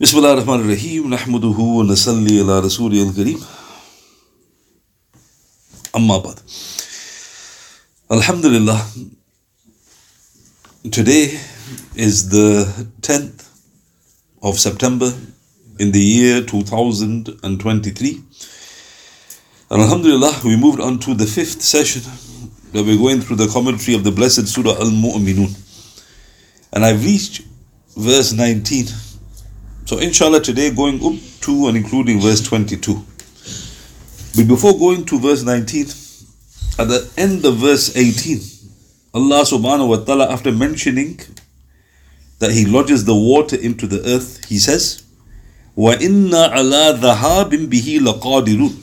بسم الله الرحمن الرحيم نحمده ونصلي على رسوله الكريم أما بعد Alhamdulillah today is the 10th of September in the year 2023 and Alhamdulillah we moved on to the fifth session that we're going through the commentary of the blessed Surah Al-Mu'minun and I've reached verse 19 so inshallah today going up to and including verse 22 but before going to verse 19 at the end of verse 18, Allah subhanahu wa ta'ala, after mentioning that He lodges the water into the earth, He says, وَإِنَّا عَلَى ذَهَابٍ بِهِ لَقَادِرُونَ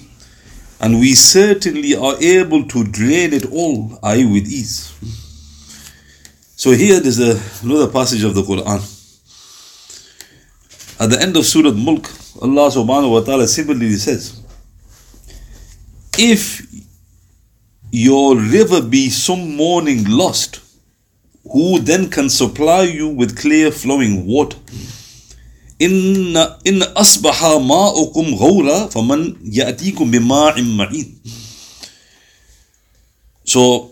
And we certainly are able to drain it all, I with ease. So here there's a, another passage of the Quran. At the end of Surah Mulk, Allah subhanahu wa ta'ala similarly says, If your river be some morning lost, who then can supply you with clear flowing water? إن إن أصبح ماؤكم غورا فمن يأتيكم بماء معين. So,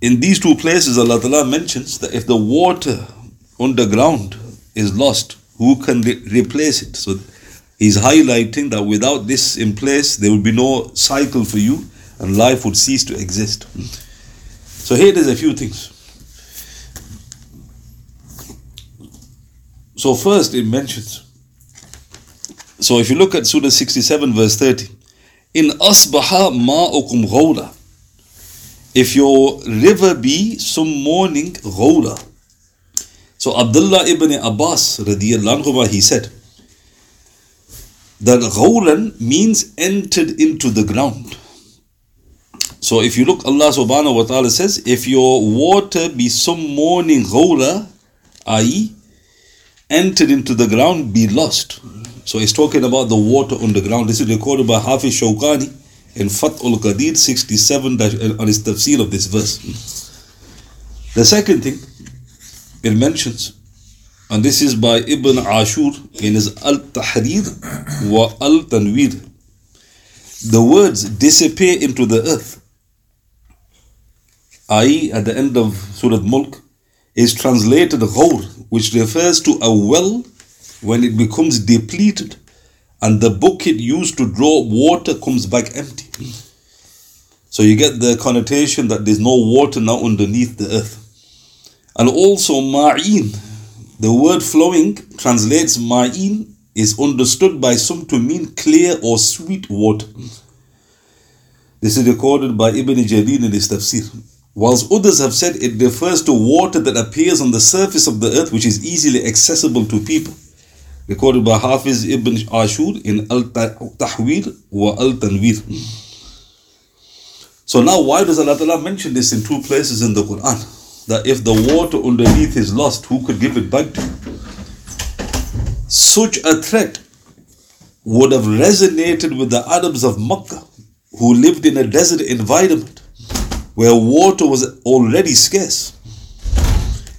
in these two places, Allah Ta'ala mentions that if the water underground is lost, who can re- replace it? So, He's highlighting that without this in place, there would be no cycle for you and life would cease to exist. Hmm. So, here there's a few things. So, first it mentions. So, if you look at Surah 67, verse 30, in asbaha ma'ukum ghawla. If your river be some morning ghawla. So, Abdullah ibn Abbas, anhu, he said, that ghawlan means entered into the ground. So if you look, Allah subhanahu wa ta'ala says, if your water be some morning ghawla, i.e., entered into the ground, be lost. So he's talking about the water underground. This is recorded by Hafiz Shawkani in Fath ul Qadir 67 on his tafsir of this verse. The second thing it mentions and this is by Ibn Ashur in his Al Tahrir wa Al Tanwir. The words disappear into the earth, i.e., at the end of Surah Mulk, is translated Ghawr, which refers to a well when it becomes depleted and the bucket used to draw water comes back empty. So you get the connotation that there's no water now underneath the earth. And also Ma'in, the word flowing translates ma'in is understood by some to mean clear or sweet water. This is recorded by Ibn Jarir in his tafsir. Whilst others have said it refers to water that appears on the surface of the earth which is easily accessible to people. Recorded by Hafiz Ibn Ashur in Al Tahrir wa Al Tanwir. So now why does Allah mention this in two places in the Quran? That if the water underneath is lost, who could give it back to you? Such a threat would have resonated with the Arabs of Makkah who lived in a desert environment where water was already scarce.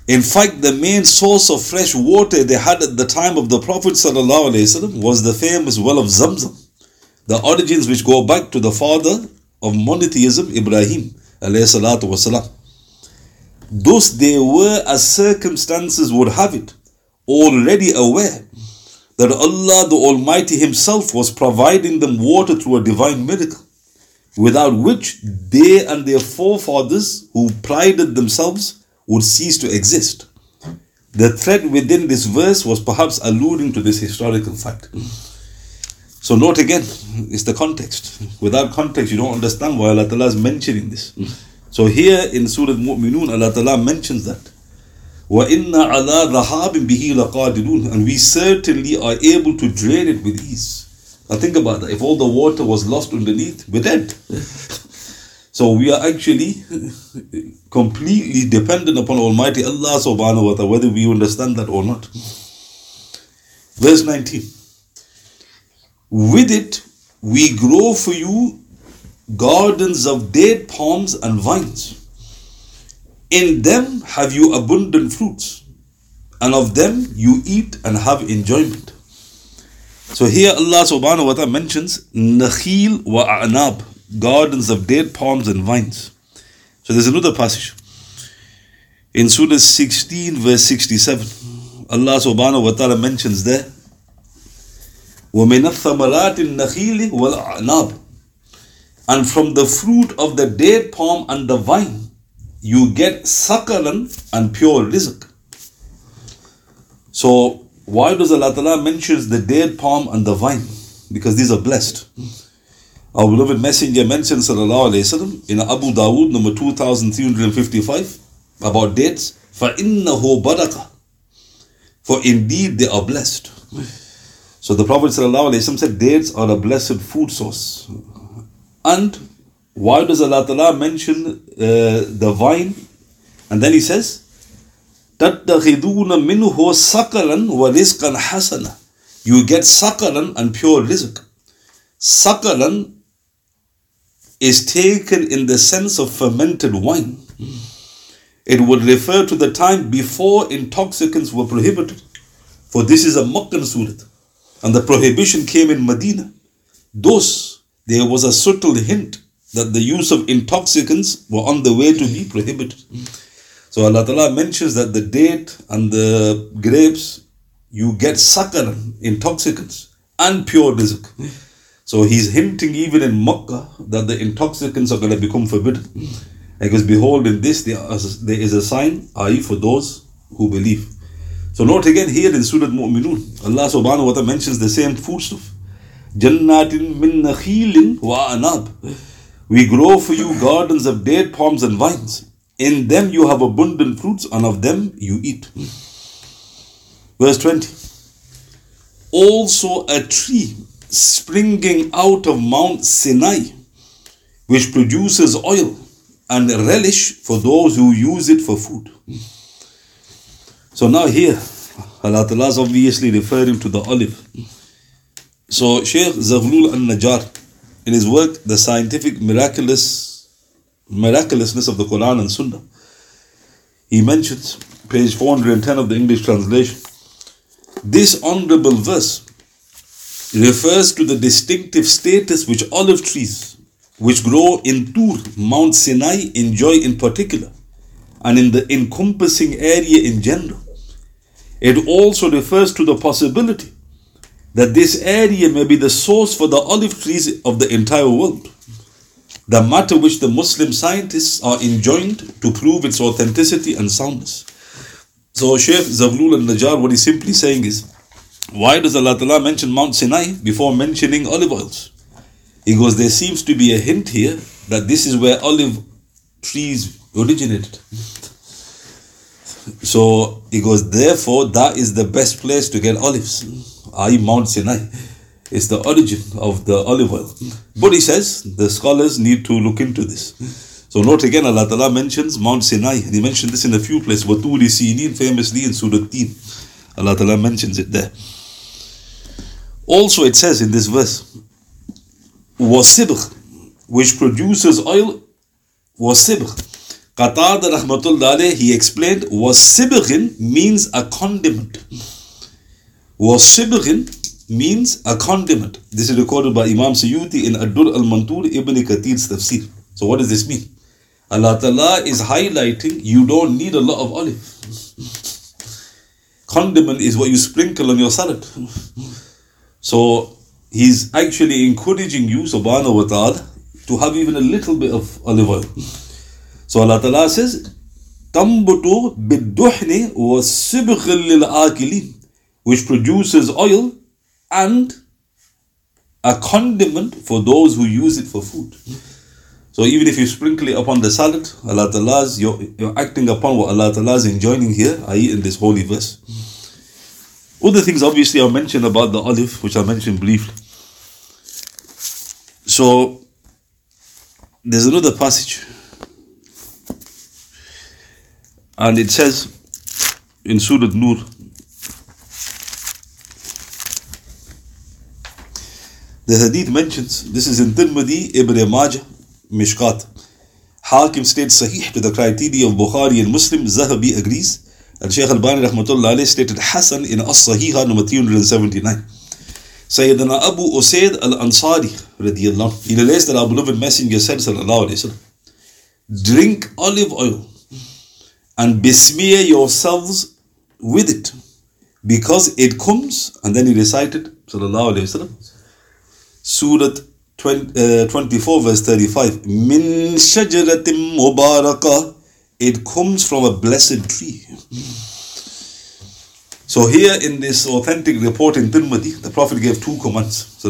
In fact, the main source of fresh water they had at the time of the Prophet ﷺ was the famous well of Zamzam, the origins which go back to the father of monotheism, Ibrahim. Thus they were, as circumstances would have it, already aware that Allah the Almighty Himself was providing them water through a divine miracle, without which they and their forefathers who prided themselves would cease to exist. The thread within this verse was perhaps alluding to this historical fact. So note again, it's the context. Without context, you don't understand why Allah is mentioning this. So here in Surah Mu'minun, Allah Ta'ala mentions that. وَإِنَّ عَلَىٰ ذَهَابٍ بِهِ لَقَادِرُونَ And we certainly are able to drain it with ease. Now think about that. If all the water was lost underneath, we're dead. so we are actually completely dependent upon Almighty Allah subhanahu wa ta'ala, whether we understand that or not. Verse 19. With it we grow for you gardens of date palms and vines. In them have you abundant fruits, and of them you eat and have enjoyment. So here Allah subhanahu wa ta'ala mentions Nakhil wa A'nab, gardens of date palms and vines. So there's another passage. In Surah 16, verse 67, Allah subhanahu wa ta'ala mentions there, وَمِنَ الثَّمَرَاتِ النَّخِيلِ وَالْأَعْنَابِ And from the fruit of the date palm and the vine, you get sakalan and pure rizq. So why does Allah Ta'ala mentions the date palm and the vine? Because these are blessed. Our beloved Messenger mentioned Sallallahu Alaihi Wasallam in Abu Dawood number 2355 about dates. فَإِنَّهُ بَرَكَةٌ For indeed they are blessed. So the Prophet Sallallahu Alaihi Wasallam said dates are a blessed food source. And why does Allah Ta'ala mention uh, the vine? And then he says, تَتَّخِذُونَ مِنْهُ سَقَلًا وَرِزْقًا حَسَنًا You get sakalan and pure rizq. Sakalan is taken in the sense of fermented wine. It would refer to the time before intoxicants were prohibited. For this is a Meccan surat. And the prohibition came in Medina. Thus, there was a subtle hint that the use of intoxicants were on the way to be prohibited. So Allah Ta'ala mentions that the date and the grapes, you get sakar, intoxicants, and pure rizq. So he's hinting even in Makkah that the intoxicants are going to become forbidden. Because behold, in this there is a sign, i.e., for those who believe. So note again here in Surah Mu'minun, Allah subhanahu wa ta'ala mentions the same foodstuff. Jannatin min nakhilin wa anab. We grow for you gardens of date palms and vines. In them you have abundant fruits, and of them you eat. Verse 20. Also a tree springing out of Mount Sinai, which produces oil and relish for those who use it for food. So now here, Allah Ta'ala is obviously referring to the olive. So Sheikh Zaghlul al-Najjar, in his work, The Scientific Miraculous miraculousness of the Quran and Sunnah. He mentions, page 410 of the English translation, this honorable verse refers to the distinctive status which olive trees, which grow in Tur, Mount Sinai, enjoy in particular, and in the encompassing area in general. It also refers to the possibility that this area may be the source for the olive trees of the entire world the matter which the Muslim scientists are enjoined to prove its authenticity and soundness. So Sheikh Zaghlul al-Najjar, what he's simply saying is, why does Allah Ta'ala mention Mount Sinai before mentioning olive oils? He goes, there seems to be a hint here that this is where olive trees originated. So he goes, therefore, that is the best place to get olives, i.e., Mount Sinai is the origin of the olive oil. But he says the scholars need to look into this. So note again, Allah Ta'ala mentions Mount Sinai, and he mentioned this in a few places. Waturi Sinin, famously in Surah Teen. Allah Ta'ala mentions it there. Also, it says in this verse, wasibr, which produces oil, wasibr. Qatada Rahmatullah he explained, wasibrin means a condiment was sibghin means a condiment. This is recorded by Imam Suyuti in Ad-Dur al-Mantur Ibn Kathir's tafsir. So what does this mean? Allah Ta'ala is highlighting you don't need a lot of olive. Condiment is what you sprinkle on your salad. So he's actually encouraging you, subhanahu wa ta'ala, to have even a little bit of olive oil. So Allah Ta'ala says, which produces oil and a condiment for those who use it for food. So even if you sprinkle it upon the salad, Allah Ta'ala's, you're, you're acting upon what Allah Ta'ala is enjoining here, i.e. in this holy verse. Other things obviously are mentioned about the olive, which I mentioned briefly. So there's another passage. And it says in Surah Nur, The hadith mentions, this is in Tirmidhi, Ibn Majah, Mishkat. Hakim states Sahih to the criteria of Bukhari and Muslim. Zahabi agrees. And Shaykh Al-Bani rahmatullah stated Hassan in As-Sahiha number 379. Sayyidina Abu Usaid Al-Ansari radiallahu he relates that our beloved messenger said sallallahu alayhi wasallam drink olive oil and besmear yourselves with it because it comes and then he recited sallallahu alayhi wasallam Surah 20, uh, 24 verse 35 min shajaratim mubarakah it comes from a blessed tree so here in this authentic report in Tirmidhi, the Prophet gave two commands.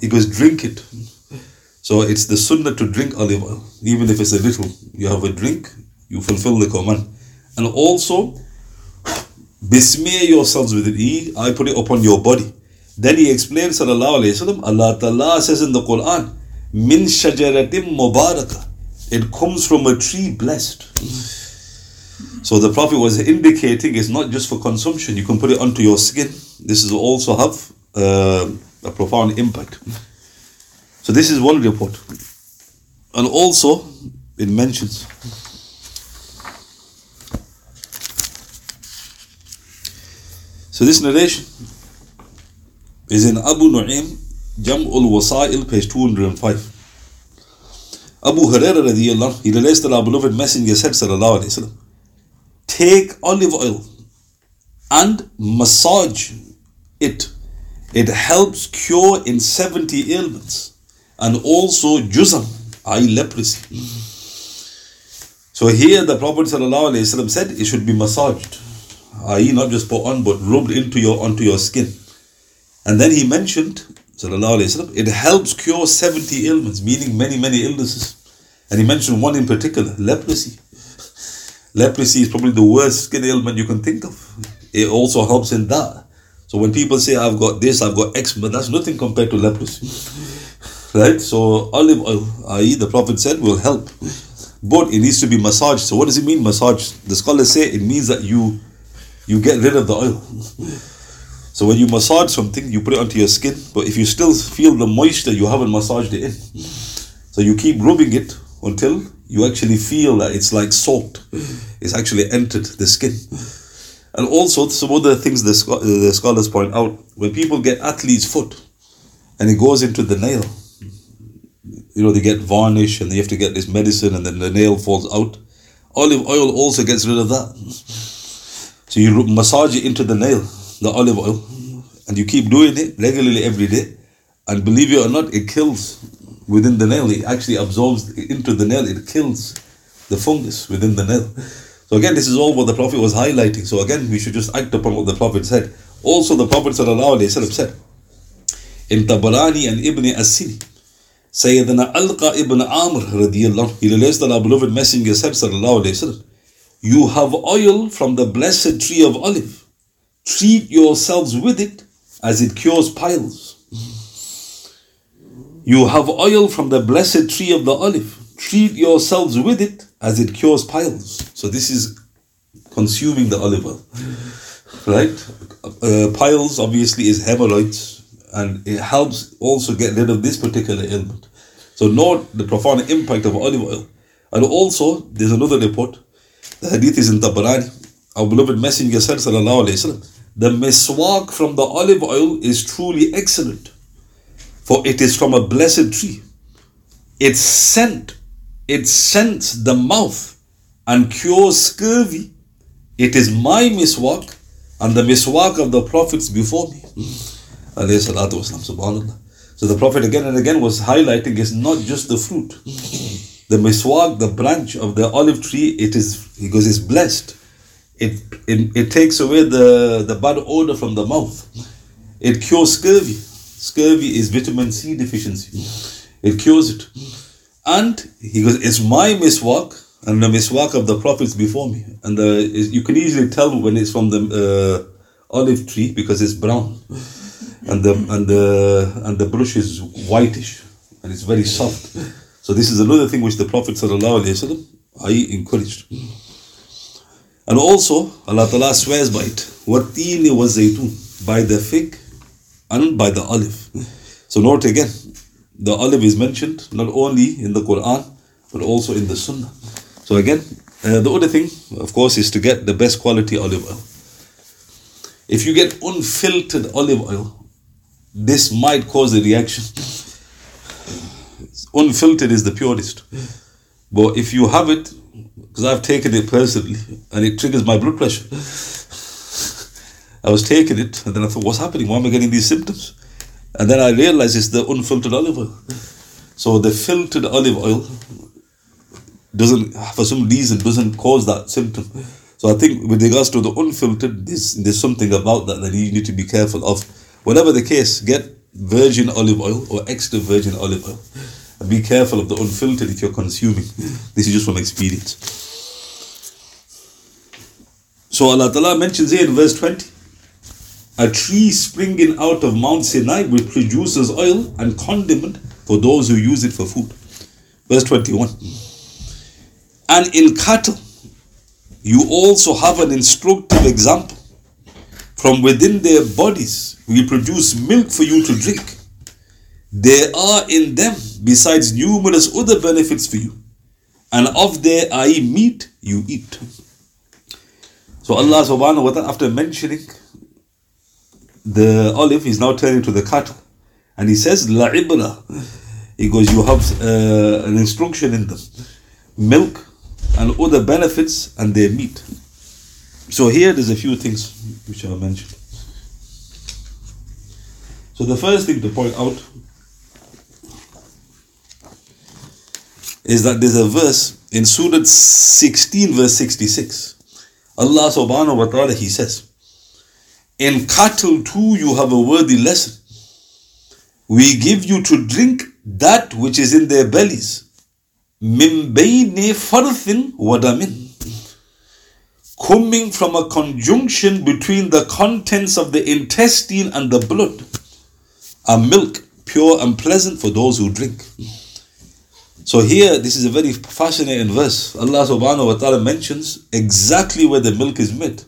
He goes, drink it. So it's the sunnah to drink olive oil. Even if it's a little, you have a drink, you fulfill the command. And also, besmear yourselves with it. I put it upon your body. Then he explains, Sallallahu Alaihi Wasallam, Allah Ta'ala says in the Quran, Min shajaratim mubarakah. It comes from a tree blessed. So the Prophet was indicating it's not just for consumption, you can put it onto your skin. This is also have uh, a profound impact. So this is one report. And also it mentions So this narration is in Abu Nu'aym, Jam'ul Wasa'il, page 205. Abu Hurairah radiallahu, he relates that our beloved messenger said sallallahu alayhi wa take olive oil and massage it. It helps cure in 70 ailments and also juzam, i.e. leprosy. So here the Prophet ﷺ said it should be massaged, i.e. not just put on but rubbed into your onto your skin. And then he mentioned وسلم, it helps cure 70 ailments, meaning many, many illnesses. And he mentioned one in particular, leprosy. Leprosy is probably the worst skin ailment you can think of. It also helps in that. So when people say, I've got this, I've got eczema, that's nothing compared to leprosy. right? So olive oil, i.e., the Prophet said, will help. But it needs to be massaged. So what does it mean, massage? The scholars say it means that you you get rid of the oil. So when you massage something, you put it onto your skin, but if you still feel the moisture, you haven't massaged it in. So you keep rubbing it until you actually feel that it's like salt. It's actually entered the skin. And also, some other things the, the scholars point out when people get athlete's foot and it goes into the nail, you know, they get varnish and they have to get this medicine and then the nail falls out. Olive oil also gets rid of that. So you massage it into the nail, the olive oil, and you keep doing it regularly every day. And believe it or not, it kills within the nail. It actually absorbs into the nail. It kills the fungus within the nail. So again, this is all what the Prophet was highlighting. So again, we should just act upon what the Prophet said. Also, the Prophet said in Tabarani and Ibn Asiri, Sayyidina Alqa ibn Amr radiallahu, he relates that our beloved messenger said you have oil from the blessed tree of olive. Treat yourselves with it as it cures piles. You have oil from the blessed tree of the olive. Treat yourselves with it as it cures piles. So this is consuming the olive oil. Right? Uh, piles obviously is hemorrhoids and it helps also get rid of this particular ailment. So note the profound impact of olive oil. And also there's another report. The hadith is in Tabarani. Our beloved Messenger said, Sallallahu the miswak from the olive oil is truly excellent for it is from a blessed tree. Its scent, it scents the mouth and cures scurvy. It is my miswak and the miswak of the prophets before me. So the Prophet again and again was highlighting it's not just the fruit. The miswak, the branch of the olive tree, it is because it's blessed. It, it, it takes away the, the bad odor from the mouth. It cures scurvy. Scurvy is vitamin C deficiency. It cures it. And he goes, it's my miswak and the miswak of the prophets before me. And the, you can easily tell when it's from the uh, olive tree because it's brown. And the, and, the, and the brush is whitish and it's very soft. So this is another thing which the Prophet I encouraged. And also, Allah Ta'ala swears by it. وَالتِّينِ وَالزَّيْتُونِ By the fig and by the olive. So note again, the olive is mentioned not only in the Quran but also in the Sunnah. So again, Uh, the other thing, of course, is to get the best quality olive oil. If you get unfiltered olive oil, this might cause a reaction. Unfiltered is the purest. But if you have it, because I've taken it personally, and it triggers my blood pressure. I was taking it, and then I thought, what's happening? Why am I getting these symptoms? And then I realized it's the unfiltered olive oil. So the filtered olive oil doesn't, for some reason, doesn't cause that symptom. So I think with regards to the unfiltered, there's, there's something about that that you need to be careful of. Whatever the case, get virgin olive oil or extra virgin olive oil. Be careful of the unfiltered if you're consuming. This is just from experience. So Allah Ta'ala mentions here in verse 20 a tree springing out of Mount Sinai which produces oil and condiment for those who use it for food. Verse 21. And in cattle, you also have an instructive example. From within their bodies, we produce milk for you to drink. There are in them, besides numerous other benefits for you, and of their I meat you eat. So Allah subhanahu wa ta'ala, after mentioning the olive, is now turning to the cattle. And he says, La ibra. He goes, You have uh, an instruction in them. Milk and other benefits and their meat. So here there's a few things which I mentioned. So the first thing to point out is that there's a verse in Surah 16, verse 66. Allah subhanahu wa ta'ala, He says, In cattle too you have a worthy lesson. We give you to drink that which is in their bellies. Min bayni farthin wadamin. Coming from a conjunction between the contents of the intestine and the blood. A milk, pure and pleasant for those who drink. So here, this is a very fascinating verse. Allah subhanahu wa ta'ala mentions exactly where the milk is made.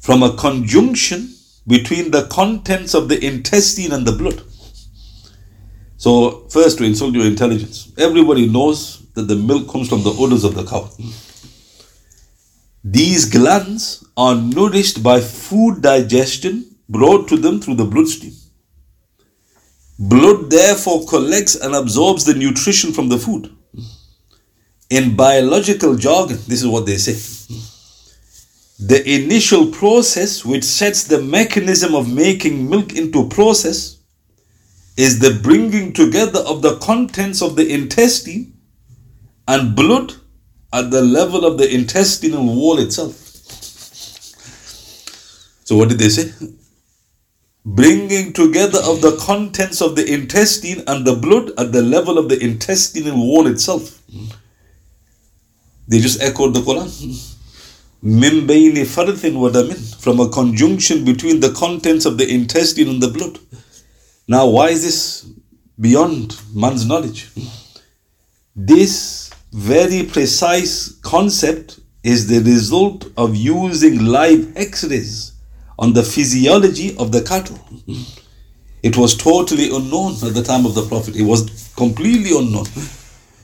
From a conjunction between the contents of the intestine and the blood. So, first to insult your intelligence. Everybody knows that the milk comes from the udders of the cow. These glands are nourished by food digestion brought to them through the bloodstream. Blood therefore collects and absorbs the nutrition from the food. In biological jargon, this is what they say. The initial process which sets the mechanism of making milk into process is the bringing together of the contents of the intestine and blood at the level of the intestinal wall itself. So, what did they say? Bringing together of the contents of the intestine and the blood at the level of the intestinal wall itself. They just echoed the Quran. Min bayni farthin from a conjunction between the contents of the intestine and the blood. Now, why is this beyond man's knowledge? This very precise concept is the result of using live x rays on the physiology of the cattle. It was totally unknown at the time of the Prophet. It was completely unknown.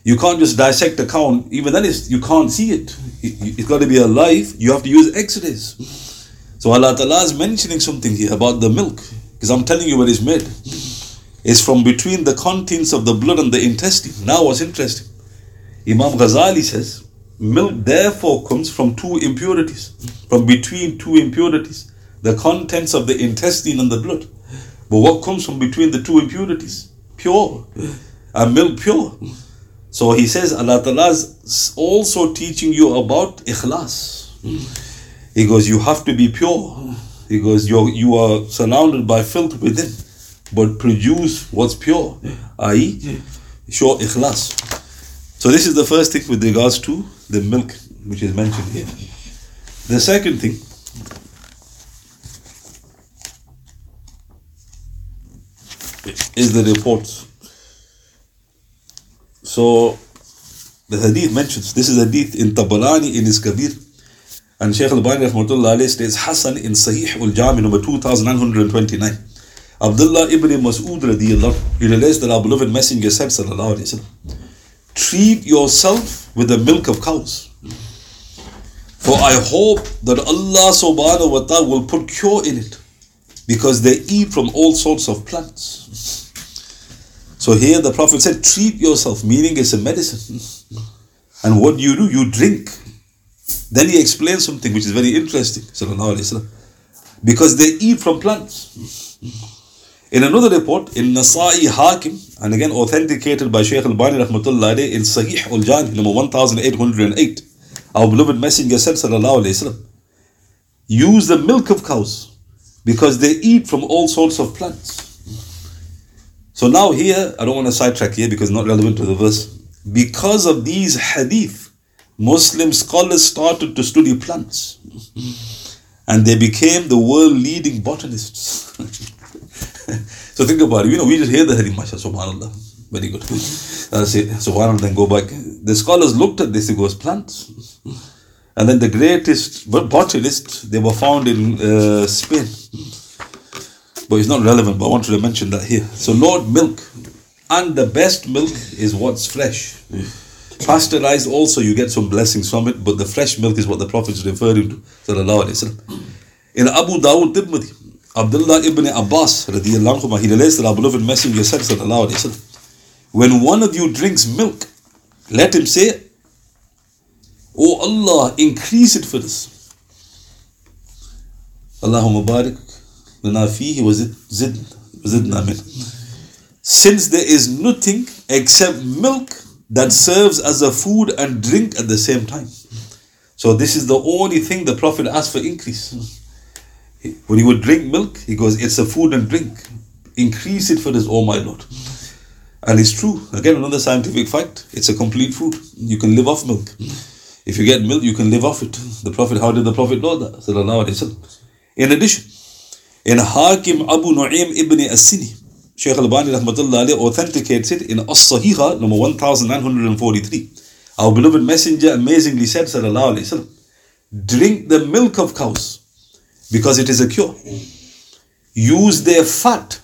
You can't just dissect a cow, even then you can't see it. it has got to be alive. You have to use x rays. So Allah Ta'ala is mentioning something here about the milk. Because I'm telling you where it's made. It's from between the contents of the blood and the intestine. Now, what's interesting? Imam Ghazali says, milk therefore comes from two impurities, from between two impurities, the contents of the intestine and the blood. But what comes from between the two impurities? Pure. And milk pure. So he says, Allah Ta'ala is also teaching you about ikhlas. He goes, you have to be pure. He goes, you you are surrounded by filth within, but produce what's pure, i.e., show ikhlas. So this is the first thing with regards to the milk, which is mentioned here. The second thing is the report. So the hadith mentions this is hadith in Tabarani in his Kabir. And Shaykh al-Bani rahmatullah states Hassan in Sahih al-Jami number 2929. Abdullah ibn Mas'ud radiyallahu he relates that our beloved messenger said sallallahu alayhi wasallam treat yourself with the milk of cows. For I hope that Allah subhanahu wa ta'ala will put cure in it because they eat from all sorts of plants. So here the Prophet said, treat yourself, meaning it's a medicine. And what do you do? You drink. Then he explains something which is very interesting. Because they eat from plants. In another report, in Nasa'i Hakim, and again authenticated by Shaykh al-Bani rahmatullah in Sahih al-Jami, number 1808, our beloved Messenger said, use the milk of cows because they eat from all sorts of plants. So now here, I don't want to sidetrack here because it's not relevant to the verse. Because of these hadith, Muslim scholars started to study plants. And they became the world leading botanists. so think about it. You know, we just hear the hadith, mashallah, subhanAllah. Very good. That's it. Subhanallah, then go back. The scholars looked at this, it goes plants. And then the greatest botanists, they were found in uh, Spain but it's not relevant. But I wanted to mention that here. So, Lord, milk, and the best milk is what's fresh. Hmm. Pasteurized also, you get some blessings from it, but the fresh milk is what the Prophet is referring to. In Abu Dawud Tirmidhi, Abdullah ibn Abbas, anhu, he relates that our beloved Messenger said, When one of you drinks milk, let him say, Oh Allah, increase it for us. Allahumma barik لنا فيه وزدنا منه since there is nothing except milk that serves as a food and drink at the same time so this is the only thing the prophet asked for increase when he would drink milk he goes it's a food and drink increase it for this oh my lord and it's true again another scientific fact it's a complete food you can live off milk if you get milk you can live off it the prophet how did the prophet know that in addition in Hakim Abu Nu'aym ibn As-Sini, Shaykh al-Bani rahmatullah authenticates it in As-Sahiha number 1943. Our beloved messenger amazingly said, sallallahu alayhi wasallam, drink the milk of cows because it is a cure. Use their fat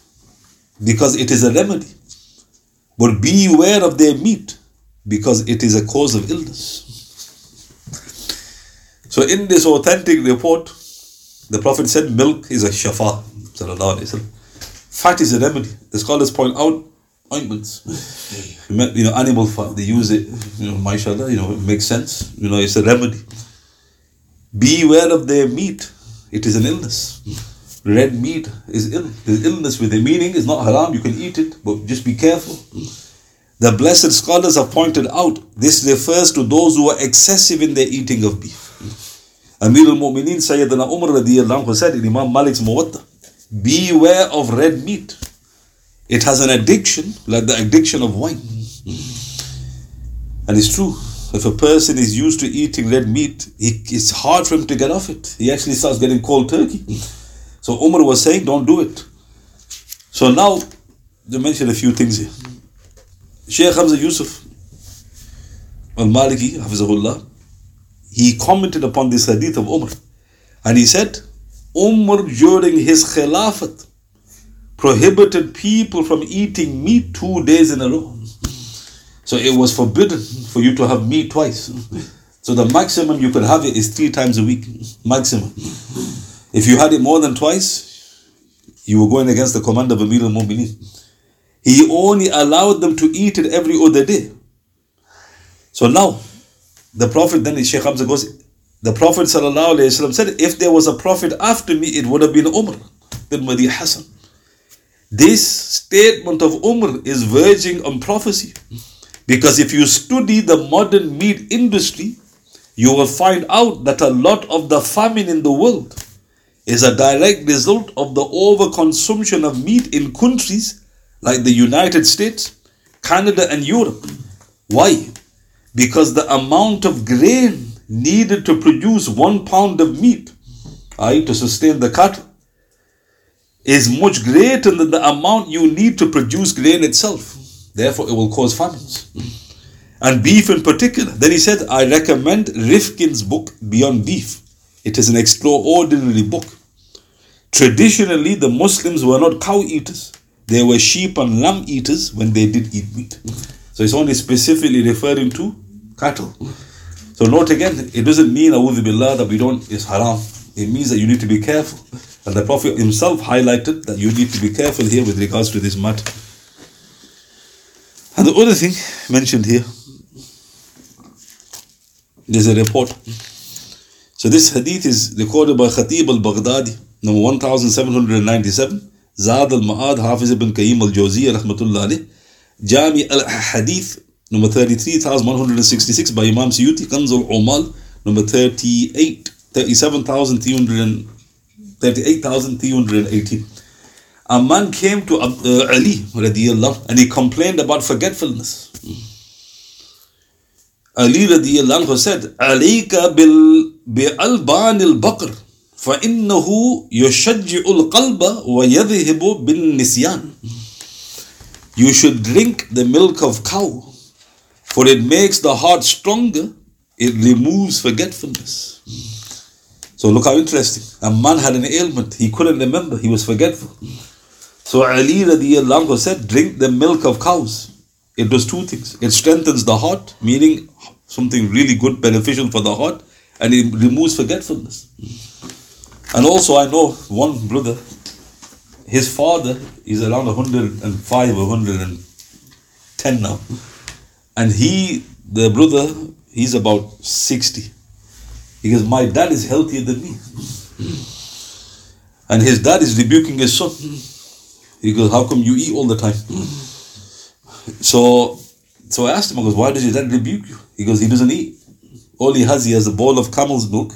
because it is a remedy. But beware of their meat because it is a cause of illness. So in this authentic report, the Prophet said milk is a shafa. Fat is a remedy. The scholars point out ointments. You know, animal fat, they use it, you know, mashallah, you know, it makes sense. You know, it's a remedy. Beware of their meat. It is an illness. Red meat is ill. There's illness with it. Meaning it's not haram, you can eat it, but just be careful. The blessed scholars have pointed out this refers to those who are excessive in their eating of beef. Amir al-Mu'mineen Sayyidina Umar radiallahu said in Imam Malik's Muwatta, beware of red meat. It has an addiction like the addiction of wine. And it's true. If a person is used to eating red meat, it's hard for him to get off it. He actually starts getting cold turkey. So Umar was saying, don't do it. So now, to mention a few things here. Sheikh Hamza Yusuf al-Maliki, Hafizahullah, he commented upon this hadith of Umar. And he said, Umar during his Khilafat prohibited people from eating meat two days in a row. So it was forbidden for you to have meat twice. So the maximum you could have it is three times a week. Maximum. If you had it more than twice, you were going against the command of Amir al-Mu'mineen. He only allowed them to eat it every other day. So now, the Prophet then Sheikh Hamza goes, the Prophet ﷺ said, if there was a Prophet after me, it would have been Umar bin Madi Hassan. This statement of Umar is verging on prophecy. Because if you study the modern meat industry, you will find out that a lot of the famine in the world is a direct result of the overconsumption of meat in countries like the United States, Canada, and Europe. Why? Because the amount of grain needed to produce one pound of meat, i.e., to sustain the cattle, is much greater than the amount you need to produce grain itself. Therefore, it will cause famines. And beef in particular. Then he said, I recommend Rifkin's book, Beyond Beef. It is an extraordinary book. Traditionally, the Muslims were not cow eaters, they were sheep and lamb eaters when they did eat meat. So it's only specifically referring to cattle. So note again, it doesn't mean Billah that we don't, it's haram. It means that you need to be careful. And the Prophet himself highlighted that you need to be careful here with regards to this matter. And the other thing mentioned here, there's a report. So this hadith is recorded by Khatib al-Baghdadi, number 1797, Zad al-Ma'ad, Hafiz ibn Qayyim al-Jawziyah, rahmatullah alayh, Jami al-Hadith, number 33,166 by Imam Suyuti, Kanz al-Umal, number 38, 38,318. A man came to uh, Ali radiallahu and he complained about forgetfulness. Ali radiallahu said, Alayka bil bi'alban al-baqr فإنه يشجع القلب ويذهب بالنسيان. You should drink the milk of cow, for it makes the heart stronger, it removes forgetfulness. So look how interesting. A man had an ailment, he couldn't remember, he was forgetful. So Ali radiallahu said, drink the milk of cows. It does two things. It strengthens the heart, meaning something really good, beneficial for the heart, and it removes forgetfulness. And also, I know one brother, his father is around 105 or 110 now. And he, the brother, he's about 60. He goes, My dad is healthier than me. And his dad is rebuking his son. He goes, How come you eat all the time? So so I asked him, I goes, Why does your dad rebuke you? He goes, He doesn't eat. All he has, he has a bowl of camel's milk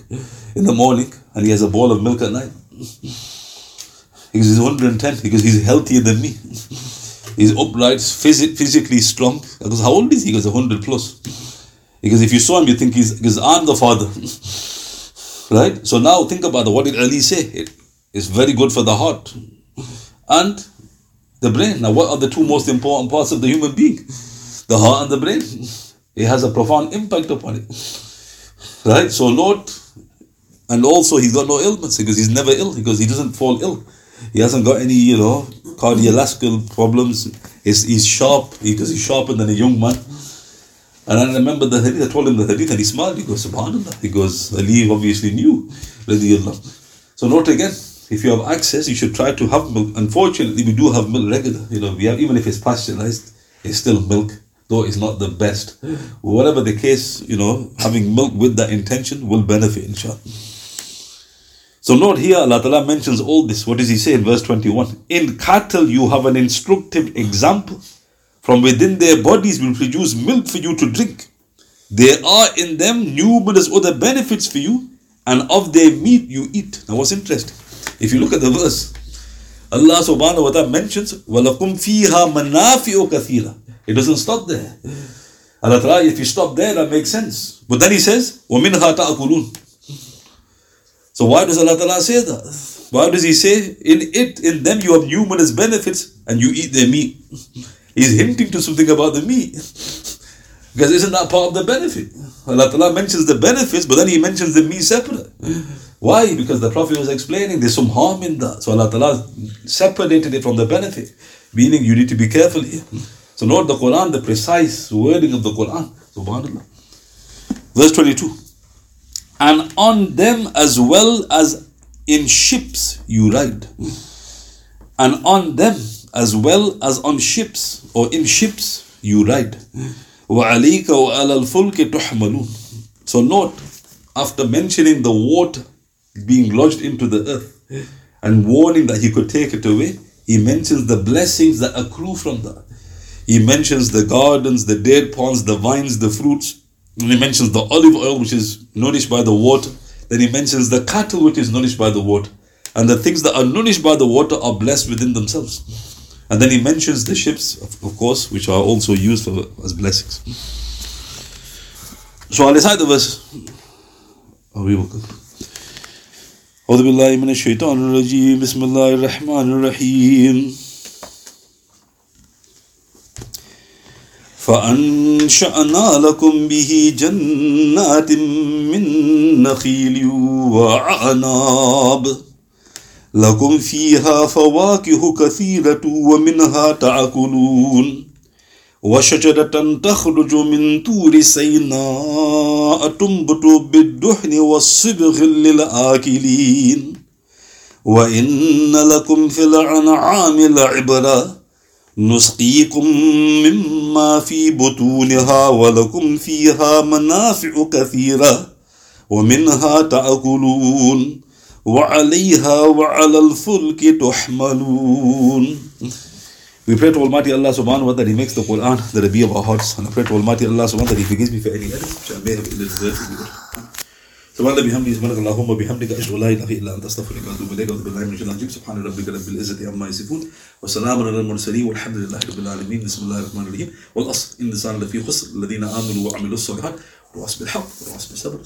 in the morning and he has a bowl of milk at night. Goes, He's 110. because He's healthier than me. He's upright, phys- physically strong. Goes, How old is he? Goes, 100 plus. Because If you saw him, you think he's, because I'm the father. right? So now think about it. What did Ali say? It, it's very good for the heart and the brain. Now, what are the two most important parts of the human being? The heart and the brain. It has a profound impact upon it. Right? So, Lord, and also he's got no ailments because he's never ill because he doesn't fall ill. He hasn't got any, you know, cardiovascular problems. He's, he's sharp because he's sharper than a young man. And I remember the hadith, I told him the hadith and he smiled. He goes, SubhanAllah. He goes, Ali obviously knew. So note again, if you have access, you should try to have milk. Unfortunately, we do have milk regular. You know, we have even if it's pasteurized, it's still milk, though it's not the best. Whatever the case, you know, having milk with that intention will benefit, inshallah. So note here, Allah Ta'ala mentions all this. What does He say in verse 21? In cattle, you have an instructive example. From within their bodies will produce milk for you to drink. There are in them numerous other benefits for you, and of their meat you eat. Now, what's interesting? If you look at the verse, Allah subhanahu wa ta'ala mentions, وَلَكُمْ فِيهَا مَنَافِعُ كَثِيرًا It doesn't stop there. Allah ta'ala, if you stop there, that makes sense. But then He says, وَمِنْهَا تَأْكُلُونَ so why does Allah ta'ala say that? Why does He say, in it, in them you have numerous benefits and you eat their meat? He's hinting to something about the meat. Because isn't that part of the benefit? Allah Ta'ala mentions the benefits, but then He mentions the meat separate. Why? Because the Prophet was explaining there's some harm in that. So Allah Ta'ala separated it from the benefit. Meaning you need to be careful here. So note the Quran, the precise wording of the Quran. Subhanallah. Verse 22 And on them as well as in ships you ride. And on them as well as on ships or in ships you ride. وَعَلَيْكَ وَعَلَى الْفُلْكِ تُحْمَلُونَ So note, after mentioning the water being lodged into the earth and warning that he could take it away, he mentions the blessings that accrue from that. He mentions the gardens, the date ponds, the vines, the fruits. And he mentions the olive oil which is nourished by the water. Then he mentions the cattle which is nourished by the water. And the things that are nourished by the water are blessed within themselves. And then he mentions the ships, of, of course, which are also used for, as blessings. So I'll recite the verse. Oh, we will go. أعوذ بالله من الشيطان الرجيم بسم الله الرحمن الرحيم فأنشأنا لكم به جنات من نخيل وعناب لكم فيها فواكه كثيرة ومنها تأكلون. وشجرة تخرج من طور سيناء تنبت بالدهن والصبغ للآكلين. وإن لكم في الأنعام لعبرة نسقيكم مما في بطونها ولكم فيها منافع كثيرة ومنها تأكلون وعليها وعلى الفلك تحملون We pray to Almighty Allah subhanahu wa ta'ala that He makes the Quran the Rabi of our hearts. And I pray to Almighty Allah subhanahu wa ta'ala that He forgives me for any errors which I may have سبحان الله بحمده سبحانك اللهم وبحمدك أشهد أن لا إله إلا أنت أستغفرك وأتوب إليك. واعوذ بالله من الشيطان سبحان ربك رب العزة عما يصفون وسلام على المرسلين والحمد لله رب العالمين. بسم الله الرحمن الرحيم. والأصل إن الإنسان لفي خسر الذين آمنوا وعملوا الصالحات وتواصوا بالحق وتواصوا بالصبر.